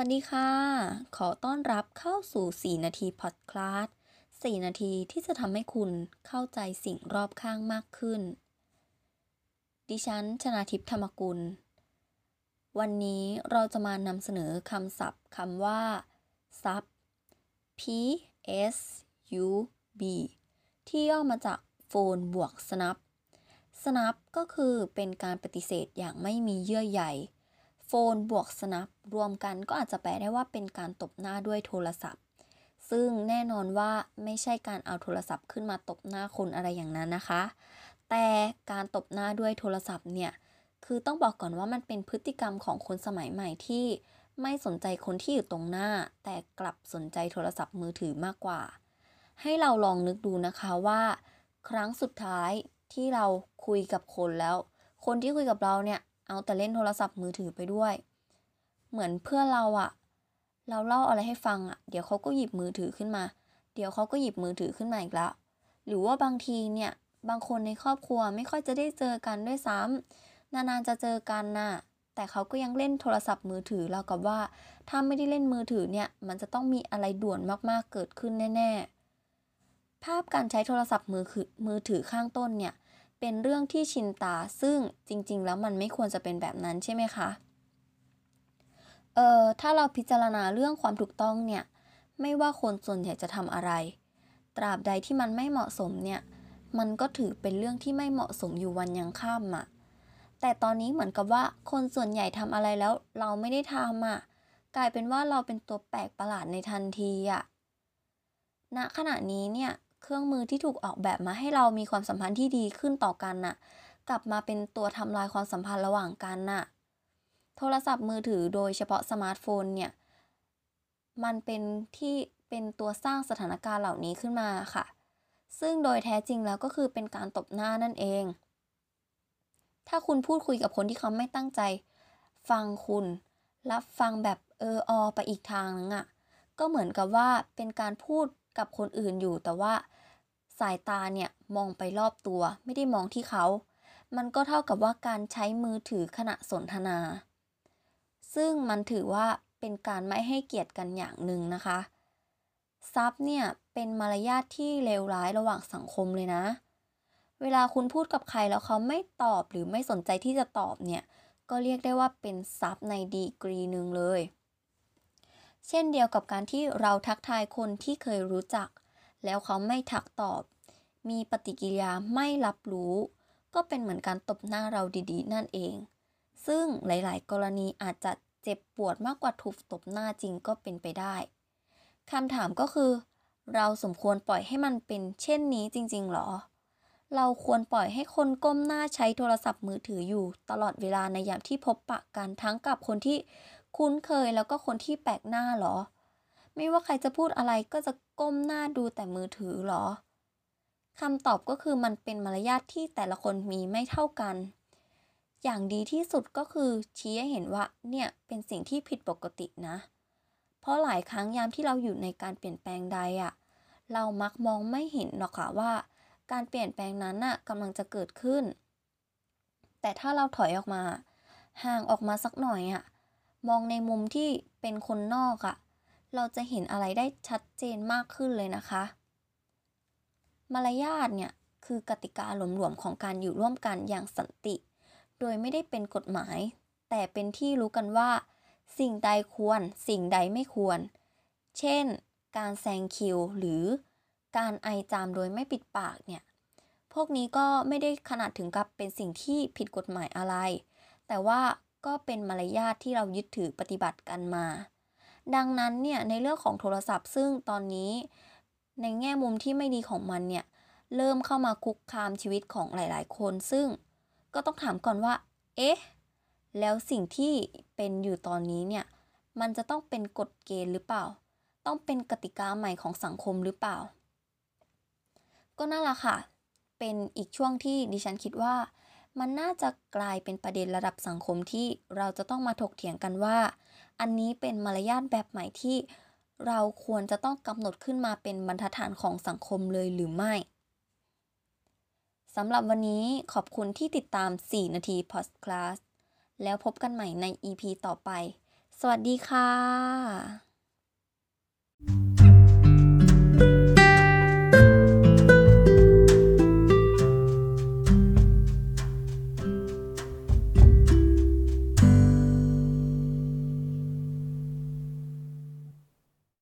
สวัสดีค่ะ ขอต้อนรับเข้าสู่ 4 นาทีพอดคลาส 4 นาทีที่จะทำให้คุณเข้าใจสิ่งรอบข้างมากขึ้น ดิฉัน ชนาทิพย์ธรรมกุล วันนี้เราจะมานำเสนอคำศัพท์คำว่า sub p s u b ที่ย่อมาจากโฟนบวก snap snap ก็คือเป็นการปฏิเสธอย่างไม่มีเยื่อใย โฟนบวกสนับรวมกันก็อาจจะแปลได้ว่าเป็นการตบหน้าด้วยโทรศัพท์ ซึ่งแน่นอนว่าไม่ใช่การเอาโทรศัพท์ขึ้นมาตบหน้าคนอะไรอย่างนั้นนะคะ แต่การตบหน้าด้วยโทรศัพท์เนี่ยคือต้องบอกก่อนว่ามันเป็นพฤติกรรมของคนสมัยใหม่ที่ไม่สนใจคนที่อยู่ตรงหน้า แต่กลับสนใจโทรศัพท์มือถือมากกว่า ให้เราลองนึกดูนะคะว่า ครั้งสุดท้ายที่เราคุยกับคนแล้ว คนที่คุยกับเราเนี่ย เอาแต่เล่นโทรศัพท์มือถือไปด้วย เหมือนเพื่อนเราอะเราเล่าอะไรให้ฟังอะเดี๋ยวเขาก็หยิบมือถือขึ้นมา เดี๋ยวเขาก็หยิบมือถือขึ้นมาอีกแล้วหรือว่าบางทีเนี่ยบางคนในครอบครัวไม่ค่อยจะได้เจอกันด้วยซ้ำนานๆจะเจอกันน่ะแต่เขาก็ยังเล่นโทรศัพท์มือถือเรากับว่า ถ้าไม่ได้เล่นมือถือเนี่ย มันจะต้องมีอะไรด่วนมากๆเกิดขึ้นแน่ ๆ ภาพการใช้โทรศัพท์มือถือมือถือข้างต้นเนี่ย เป็นเรื่องที่ชินตาซึ่งจริง ๆ แล้วมันไม่ควรจะเป็นแบบนั้นใช่ไหมคะ เอ่อ ถ้าเราพิจารณาเรื่องความถูกต้องเนี่ย ไม่ว่าคนส่วนใหญ่จะทำอะไร ตราบใดที่มันไม่เหมาะสมเนี่ย มันก็ถือเป็นเรื่องที่ไม่เหมาะสมอยู่วันยังข้ามอะแต่ตอนนี้เหมือนกับว่าคนส่วนใหญ่ทำอะไรแล้วเราไม่ได้ทำอะกลายเป็นว่าเราเป็นตัวแปลกประหลาดในทันทีอะณขณะนี้เนี่ย เครื่องมือที่ถูกออกแบบมาให้เรามีความสัมพันธ์ที่ดีขึ้นต่อกันน่ะ กลับมาเป็นตัวทำลายความสัมพันธ์ระหว่างกันน่ะ โทรศัพท์มือถือโดยเฉพาะสมาร์ทโฟนเนี่ย มันเป็นที่เป็นตัวสร้างสถานการณ์เหล่านี้ขึ้นมาค่ะ ซึ่งโดยแท้จริงแล้วก็คือเป็นการตบหน้านั่นเอง ถ้าคุณพูดคุยกับคนที่เขาไม่ตั้งใจ ฟังคุณ รับฟังแบบเอออไปอีกทางนึงอะ่ะก็เหมือนกับว่าเป็นการพูด กับคนอื่นอยู่ แต่ว่าสายตาเนี่ยมองไปรอบตัว ไม่ได้มองที่เขา มันก็เท่ากับว่าการใช้มือถือขณะสนทนา ซึ่งมันถือว่าเป็นการไม่ให้เกียรติกันอย่างหนึ่งนะคะซับเนี่ยเป็นมารยาทที่เลวร้ายระหว่างสังคมเลยนะ เวลาคุณพูดกับใครแล้วเขาไม่ตอบหรือไม่สนใจที่จะตอบเนี่ย ก็เรียกได้ว่าเป็นซับในดีกรีหนึ่งเลย เช่นเดียวกับการที่เราทักทายคนที่เคยรู้จัก แล้วเขาไม่ทักตอบ มีปฏิกิริยาไม่รับรู้ ก็เป็นเหมือนการตบหน้าเราดีๆ นั่นเอง ซึ่งหลายๆ กรณีอาจจะเจ็บปวดมากกว่าถูกตบหน้าจริงก็เป็นไปได้คำถามก็คือ เราสมควรปล่อยให้มันเป็นเช่นนี้จริง ๆ หรอ เราควรปล่อยให้คนก้มหน้าใช้โทรศัพท์มือถืออยู่ ตลอดเวลาในยามที่พบปะกันทั้งกับคนที่คุ้นเคยแล้วก็คนที่แปลกหน้าหรอ ไม่ว่าใครจะพูดอะไรก็จะก้มหน้าดูแต่มือถือหรอคำตอบก็คือมันเป็นมารยาทที่แต่ละคนมีไม่เท่ากัน อย่างดีที่สุดก็คือชี้ให้เห็นว่าเนี่ยเป็นสิ่งที่ผิดปกตินะ เพราะหลายครั้งยามที่เราอยู่ในการเปลี่ยนแปลงใดอะเรามักมองไม่เห็นหรอกค่ะว่า การเปลี่ยนแปลงนั้นน่ะกำลังจะเกิดขึ้น แต่ถ้าเราถอยออกมา ห่างออกมาสักหน่อยอะ มองในมุมที่เป็นคนนอกอะเราจะเห็นอะไรได้ชัดเจนมากขึ้นเลยนะคะ มารยาทเนี่ยคือกติกาหลวมๆของการอยู่ร่วมกันอย่างสันติ โดยไม่ได้เป็นกฎหมาย แต่เป็นที่รู้กันว่า สิ่งใดควร สิ่งใดไม่ควร เช่น การแซงคิว หรือการไอจามโดยไม่ปิดปากเนี่ย พวกนี้ก็ไม่ได้ขนาดถึงกับเป็นสิ่งที่ผิดกฎหมายอะไร แต่ว่า ก็เป็นมารยาทที่เรายึดถือปฏิบัติกันมา ดังนั้นเนี่ยในเรื่องของโทรศัพท์ซึ่งตอนนี้ในแง่มุมที่ไม่ดีของมันเนี่ยเริ่มเข้ามาคุกคามชีวิตของหลาย ๆ คน ซึ่งก็ต้องถามก่อนว่า เอ๊ะ แล้วสิ่งที่เป็นอยู่ตอนนี้เนี่ย มันจะต้องเป็นกฎเกณฑ์หรือเปล่า ต้องเป็นกติกาใหม่ของสังคมหรือเปล่า ก็น่าละค่ะ เป็นอีกช่วงที่ดิฉันคิดว่า มันน่าจะกลายเป็นประเด็นระดับสังคมที่เราจะต้องมาถกเถียงกันว่า อันนี้เป็นมารยาทแบบใหม่ที่เราควรจะต้องกำหนดขึ้นมาเป็นบรรทัดฐานของสังคมเลยหรือไม่สำหรับวันนี้ขอบคุณที่ติดตาม 4 นาทีพอดคลาสแล้วพบกันใหม่ใน EP ต่อไป สวัสดีค่ะ